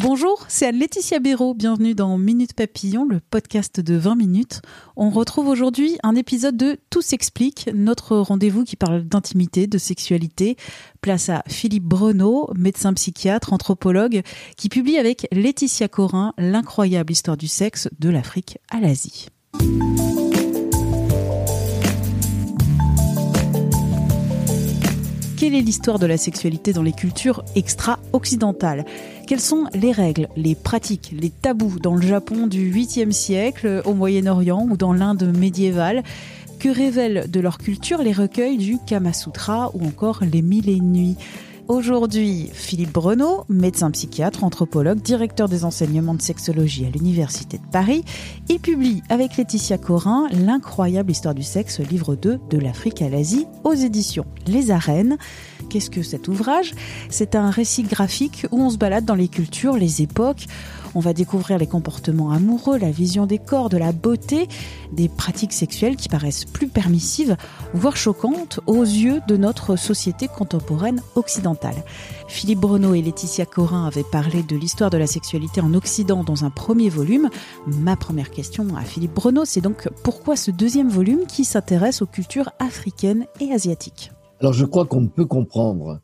Bonjour, c'est Anne-Laetitia Béraud. Bienvenue dans Minute Papillon, le podcast de 20 minutes. On retrouve aujourd'hui un épisode de Tout s'explique, notre rendez-vous qui parle d'intimité, de sexualité. Place à Philippe Breneau, médecin psychiatre, anthropologue, qui publie avec Laetitia Corin l'incroyable histoire du sexe de l'Afrique à l'Asie. Quelle est l'histoire de la sexualité dans les cultures extra-occidentales? Quelles sont les règles, les pratiques, les tabous dans le Japon du 8e siècle, au Moyen-Orient ou dans l'Inde médiévale? Que révèlent de leur culture les recueils du Kama Sutra ou encore les Mille et nuits? Aujourd'hui, Philippe Breneau, médecin psychiatre, anthropologue, directeur des enseignements de sexologie à l'Université de Paris. Il publie avec Laetitia Corin L'incroyable histoire du sexe, livre 2 de l'Afrique à l'Asie, aux éditions Les Arènes. Qu'est-ce que cet ouvrage? C'est un récit graphique où on se balade dans les cultures, les époques. On va découvrir les comportements amoureux, la vision des corps, de la beauté, des pratiques sexuelles qui paraissent plus permissives, voire choquantes aux yeux de notre société contemporaine occidentale. Philippe Breneau et Laetitia Corin avaient parlé de l'histoire de la sexualité en Occident dans un premier volume. Ma première question à Philippe Breneau, c'est donc pourquoi ce deuxième volume qui s'intéresse aux cultures africaines et asiatiques? Alors je crois qu'on ne peut comprendre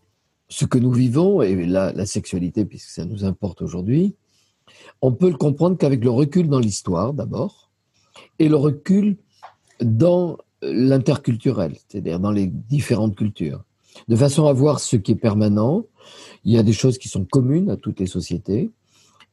ce que nous vivons, et la sexualité, puisque ça nous importe aujourd'hui, on peut le comprendre qu'avec le recul dans l'histoire d'abord, et le recul dans l'interculturel, c'est-à-dire dans les différentes cultures, de façon à voir ce qui est permanent. Il y a des choses qui sont communes à toutes les sociétés,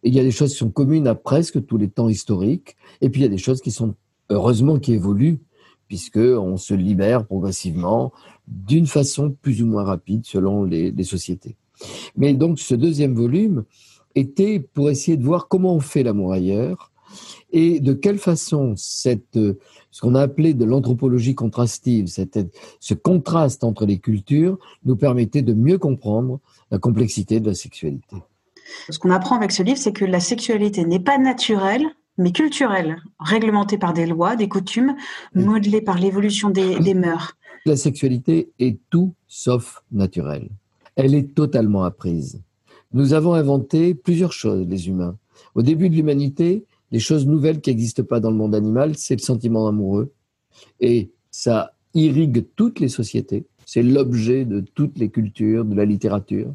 et il y a des choses qui sont communes à presque tous les temps historiques, et puis il y a des choses qui sont heureusement qui évoluent, puisque on se libère progressivement d'une façon plus ou moins rapide selon les, les sociétés. Mais donc ce deuxième volume, était pour essayer de voir comment on fait l'amour ailleurs et de quelle façon cette, ce qu'on a appelé de l'anthropologie contrastive, cette, ce contraste entre les cultures, nous permettait de mieux comprendre la complexité de la sexualité. Ce qu'on apprend avec ce livre, c'est que la sexualité n'est pas naturelle, mais culturelle, réglementée par des lois, des coutumes, modelée par l'évolution des, des mœurs. La sexualité est tout sauf naturelle. Elle est totalement apprise. Nous avons inventé plusieurs choses, les humains. Au début de l'humanité, les choses nouvelles qui n'existent pas dans le monde animal, c'est le sentiment amoureux. Et ça irrigue toutes les sociétés. C'est l'objet de toutes les cultures, de la littérature.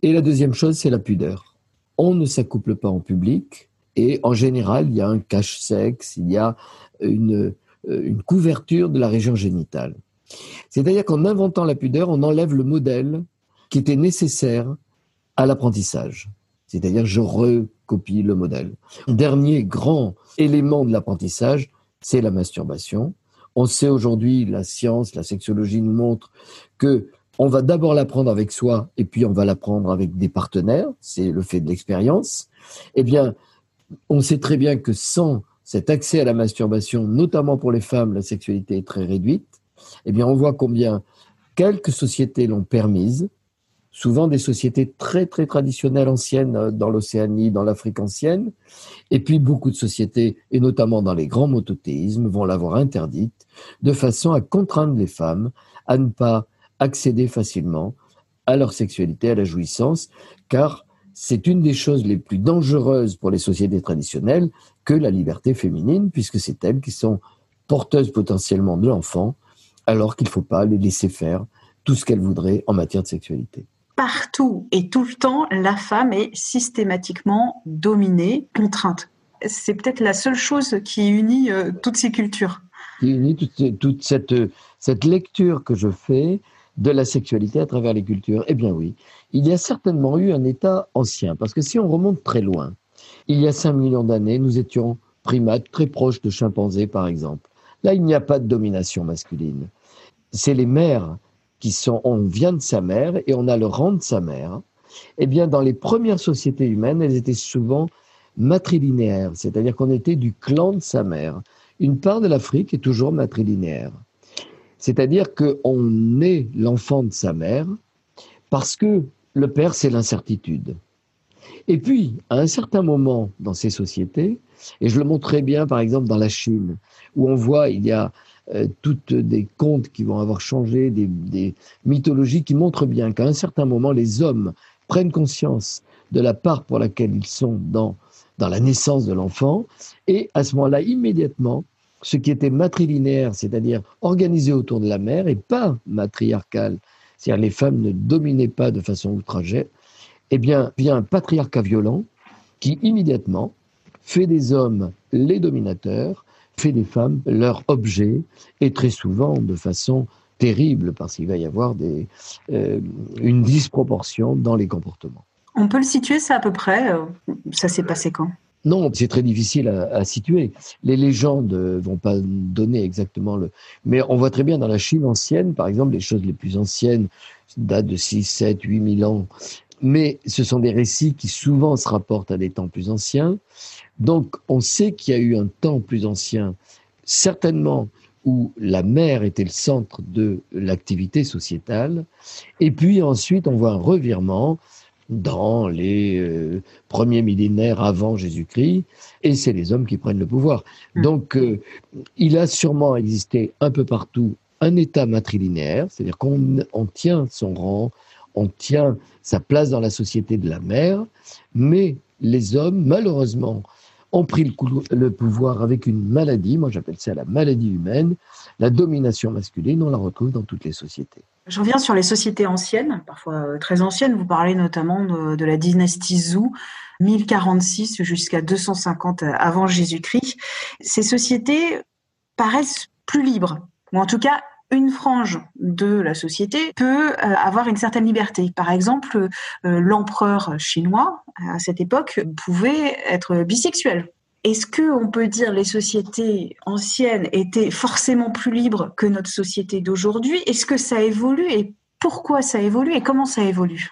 Et la deuxième chose, c'est la pudeur. On ne s'accouple pas en public. Et en général, il y a un cache-sexe, il y a une, une couverture de la région génitale. C'est-à-dire qu'en inventant la pudeur, on enlève le modèle qui était nécessaire à l'apprentissage. C'est-à-dire, je recopie le modèle. Dernier grand élément de l'apprentissage, c'est la masturbation. On sait aujourd'hui, la science, la sexologie nous montre que on va d'abord l'apprendre avec soi et puis on va l'apprendre avec des partenaires. C'est le fait de l'expérience. Eh bien, on sait très bien que sans cet accès à la masturbation, notamment pour les femmes, la sexualité est très réduite. Eh bien, on voit combien quelques sociétés l'ont permise, souvent des sociétés très très traditionnelles anciennes euh, dans l'Océanie, dans l'Afrique ancienne, et puis beaucoup de sociétés, et notamment dans les grands monothéismes, vont l'avoir interdite, de façon à contraindre les femmes à ne pas accéder facilement à leur sexualité, à la jouissance, car c'est une des choses les plus dangereuses pour les sociétés traditionnelles que la liberté féminine, puisque c'est elles qui sont porteuses potentiellement de l'enfant, alors qu'il ne faut pas les laisser faire tout ce qu'elles voudraient en matière de sexualité partout et tout le temps, la femme est systématiquement dominée, contrainte. C'est peut-être la seule chose qui unit euh, toutes ces cultures. Qui unit toute, cette, cette lecture que je fais de la sexualité à travers les cultures. Eh bien oui, il y a certainement eu un état ancien, parce que si on remonte très loin, il y a 5 millions d'années, nous étions primates très proches de chimpanzés, par exemple. Là, il n'y a pas de domination masculine. C'est les mères qui sont, on vient de sa mère et on a le rang de sa mère. Eh bien, dans les premières sociétés humaines, elles étaient souvent matrilinéaires, c'est-à-dire qu'on était du clan de sa mère. Une part de l'Afrique est toujours matrilinéaire. C'est-à-dire qu'on est l'enfant de sa mère parce que le père, c'est l'incertitude. Et puis, à un certain moment dans ces sociétés, et je le montre très bien par exemple dans la Chine, où on voit, il y a euh, toutes des contes qui vont avoir changé, des, mythologies qui montrent bien qu'à un certain moment, les hommes prennent conscience de la part pour laquelle ils sont dans, dans la naissance de l'enfant, et à ce moment-là, immédiatement, ce qui était matrilinéaire, c'est-à-dire organisé autour de la mère, et pas matriarcal, c'est-à-dire les femmes ne dominaient pas de façon outragée, eh bien, vient un patriarcat violent qui immédiatement fait des hommes les dominateurs, fait des femmes leur objet, et très souvent de façon terrible, parce qu'il va y avoir des, euh, une disproportion dans les comportements. On peut le situer, ça à peu près euh, Ça s'est passé quand? Non, c'est très difficile à, à, situer. Les légendes vont pas donner exactement le. Mais on voit très bien dans la Chine ancienne, par exemple, les choses les plus anciennes datent de 6, 7, 8 000 ans mais ce sont des récits qui souvent se rapportent à des temps plus anciens. Donc on sait qu'il y a eu un temps plus ancien, certainement où la mer était le centre de l'activité sociétale, et puis ensuite on voit un revirement dans les euh, premiers millénaires avant Jésus-Christ, et c'est les hommes qui prennent le pouvoir. Hmm. Donc euh, il a sûrement existé un peu partout un État matrilinéaire, c'est-à-dire qu'on tient son rang, on tient sa place dans la société de la mère, mais les hommes, malheureusement, ont pris le, pouvoir avec une maladie, moi j'appelle ça la maladie humaine, la domination masculine, on la retrouve dans toutes les sociétés. Je reviens sur les sociétés anciennes, parfois euh, très anciennes. Vous parlez notamment de, de la dynastie Zhou, 1046 jusqu'à 250 avant Jésus-Christ. Ces sociétés paraissent plus libres, ou en tout cas une frange de la société peut euh, avoir une certaine liberté. Par exemple, euh, l'empereur chinois à cette époque pouvait être bisexuel. Est-ce que on peut dire les sociétés anciennes étaient forcément plus libres que notre société d'aujourd'hui? Est-ce que ça évolue et pourquoi ça évolue et comment ça évolue?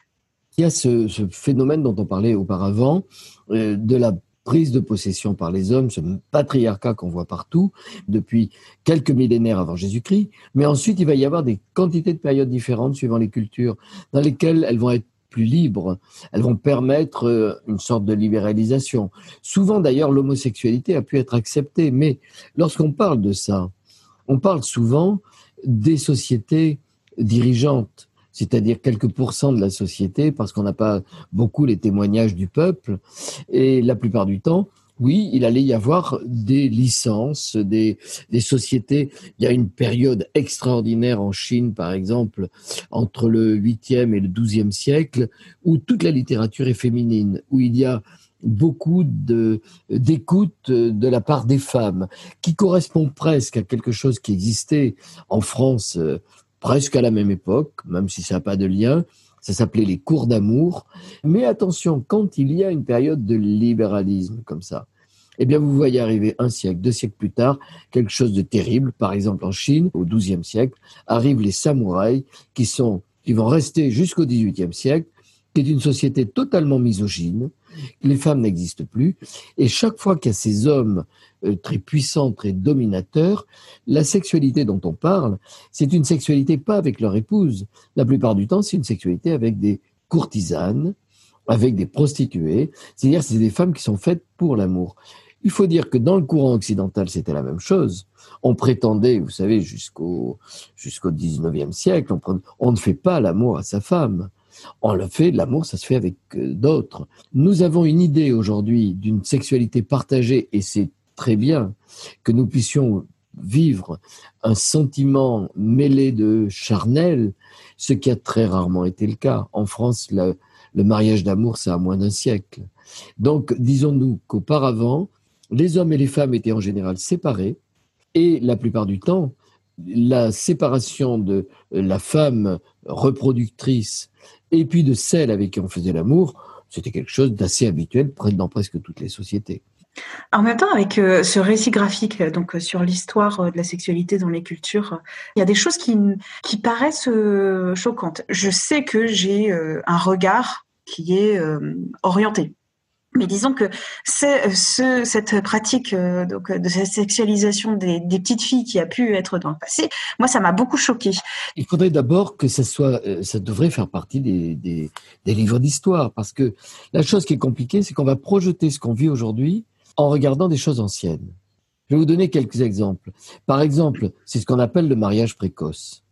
Il y a ce, ce, phénomène dont on parlait auparavant euh, de la prise de possession par les hommes, ce patriarcat qu'on voit partout depuis quelques millénaires avant Jésus-Christ. Mais ensuite, il va y avoir des quantités de périodes différentes suivant les cultures, dans lesquelles elles vont être plus libres, elles vont permettre euh, une sorte de libéralisation. Souvent d'ailleurs, l'homosexualité a pu être acceptée, mais lorsqu'on parle de ça, on parle souvent des sociétés dirigeantes c'est-à-dire quelques pourcents de la société, parce qu'on n'a pas beaucoup les témoignages du peuple. Et la plupart du temps, oui, il allait y avoir des licences, des, des sociétés. Il y a une période extraordinaire en Chine, par exemple, entre le 8e et le 12e siècle, où toute la littérature est féminine, où il y a beaucoup d'écoute de la part des femmes, qui correspond presque à quelque chose qui existait en France euh, presque à la même époque, même si ça n'a pas de lien. Ça s'appelait les cours d'amour. Mais attention, quand il y a une période de libéralisme comme ça, eh bien, vous voyez arriver un siècle, deux siècles plus tard, quelque chose de terrible. Par exemple, en Chine, au XIIe siècle, arrivent les samouraïs qui sont, qui vont rester jusqu'au XVIIIe siècle, qui est une société totalement misogyne, les femmes n'existent plus. Et chaque fois qu'il y a ces hommes euh, très puissants, très dominateurs, la sexualité dont on parle, c'est une sexualité pas avec leur épouse. La plupart du temps, c'est une sexualité avec des courtisanes, avec des prostituées. C'est-à-dire, c'est des femmes qui sont faites pour l'amour. Il faut dire que dans le courant occidental, c'était la même chose. On prétendait, vous savez, jusqu'au jusqu'au 19e siècle, on, on ne fait pas l'amour à sa femme. On le fait, l'amour, ça se fait avec euh, d'autres. Nous avons une idée aujourd'hui d'une sexualité partagée et c'est très bien que nous puissions vivre un sentiment mêlé de charnel, ce qui a très rarement été le cas. En France, le, le mariage d'amour, ça a moins d'un siècle. Donc, disons-nous qu'auparavant, les hommes et les femmes étaient en général séparés, et la plupart du temps, la séparation de la femme reproductrice et puis de celle avec qui on faisait l'amour, c'était quelque chose d'assez habituel dans presque toutes les sociétés. En même temps, avec euh, ce récit graphique, euh, donc euh, sur l'histoire de la sexualité dans les cultures, il y a des choses qui paraissent choquantes. Je sais que j'ai un regard qui est orienté. Mais disons que ce, cette pratique donc, de cette sexualisation des, des, petites filles qui a pu être dans le passé, moi, ça m'a beaucoup choqué. Il faudrait d'abord que ça soit, ça devrait faire partie des, des, des livres d'histoire, parce que la chose qui est compliquée, c'est qu'on va projeter ce qu'on vit aujourd'hui en regardant des choses anciennes. Je vais vous donner quelques exemples. Par exemple, c'est ce qu'on appelle le mariage précoce.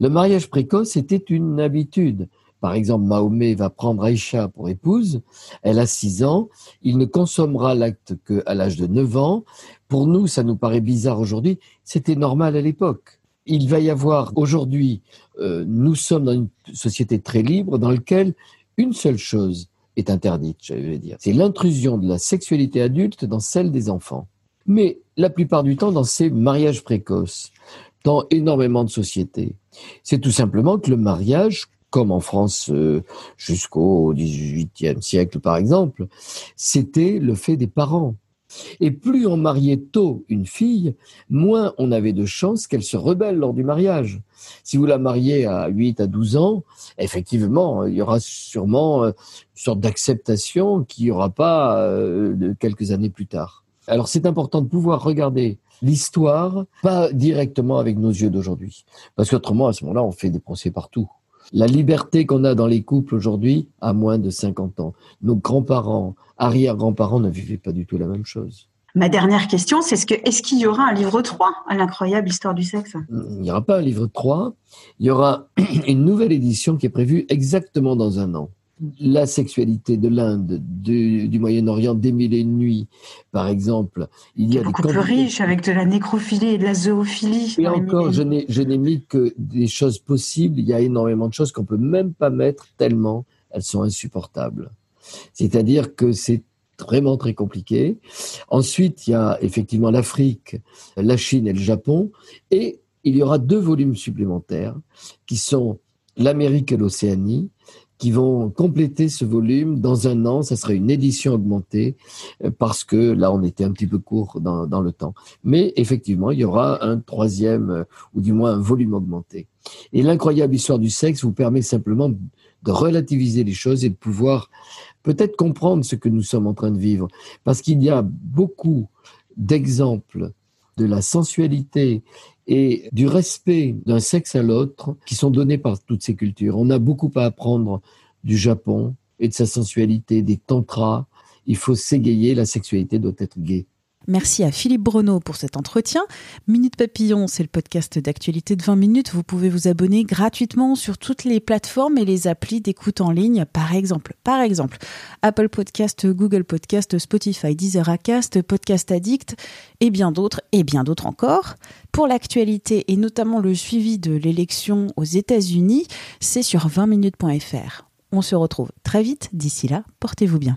Le mariage précoce était une habitude. Par exemple, Mahomet va prendre Aïcha pour épouse, elle a 6 ans, il ne consommera l'acte qu'à l'âge de 9 ans. Pour nous, ça nous paraît bizarre aujourd'hui, c'était normal à l'époque. Il va y avoir aujourd'hui, euh, nous sommes dans une société très libre dans laquelle une seule chose est interdite, je vais dire. C'est l'intrusion de la sexualité adulte dans celle des enfants. Mais la plupart du temps, dans ces mariages précoces, dans énormément de sociétés, c'est tout simplement que le mariage, comme en France euh, jusqu'au XVIIIe siècle par exemple, c'était le fait des parents. Et plus on mariait tôt une fille, moins on avait de chances qu'elle se rebelle lors du mariage. Si vous la mariez à 8 à 12 ans, effectivement, il y aura sûrement euh, une sorte d'acceptation qu'il n'y aura pas euh, quelques années plus tard. Alors c'est important de pouvoir regarder l'histoire, pas directement avec nos yeux d'aujourd'hui. Parce qu'autrement, à ce moment-là, on fait des procès partout. La liberté qu'on a dans les couples aujourd'hui a moins de 50 ans. Nos grands-parents, arrière-grands-parents ne vivaient pas du tout la même chose. Ma dernière question, c'est est-ce qu'il est qu'il y aura un livre 3 à l'incroyable histoire du sexe? Il n'y aura pas un livre 3. Il y aura une nouvelle édition qui est prévue exactement dans un an la sexualité de l'Inde, du, Moyen-Orient, des mille et une nuits, par exemple. Il y a beaucoup plus riche avec de la nécrophilie et de la zoophilie. Et encore, je n'ai mis que des choses possibles. Il y a énormément de choses qu'on peut même pas mettre tellement elles sont insupportables. C'est-à-dire que c'est vraiment très compliqué. Ensuite, il y a effectivement l'Afrique, la Chine et le Japon. Et il y aura deux volumes supplémentaires qui sont l'Amérique et l'Océanie qui vont compléter ce volume. Dans un an, ça sera une édition augmentée euh, parce que là, on était un petit peu court dans, dans le temps. Mais effectivement, il y aura un troisième euh, ou du moins un volume augmenté. Et l'incroyable histoire du sexe vous permet simplement de relativiser les choses et de pouvoir peut-être comprendre ce que nous sommes en train de vivre. Parce qu'il y a beaucoup d'exemples de la sensualité et du respect d'un sexe à l'autre qui sont donnés par toutes ces cultures. On a beaucoup à apprendre du Japon et de sa sensualité, des tantras. Il faut s'égayer, la sexualité doit être gaie. Merci à Philippe Bruno pour cet entretien. Minute Papillon, c'est le podcast d'actualité de 20 minutes. Vous pouvez vous abonner gratuitement sur toutes les plateformes et les applis d'écoute en ligne. Par exemple, par exemple, Apple Podcast, Google Podcast, Spotify, Deezer Acast, Podcast Addict et bien d'autres et bien d'autres encore. Pour l'actualité et notamment le suivi de l'élection aux États-Unis, c'est sur 20minutes.fr. On se retrouve très vite. D'ici là, portez-vous bien.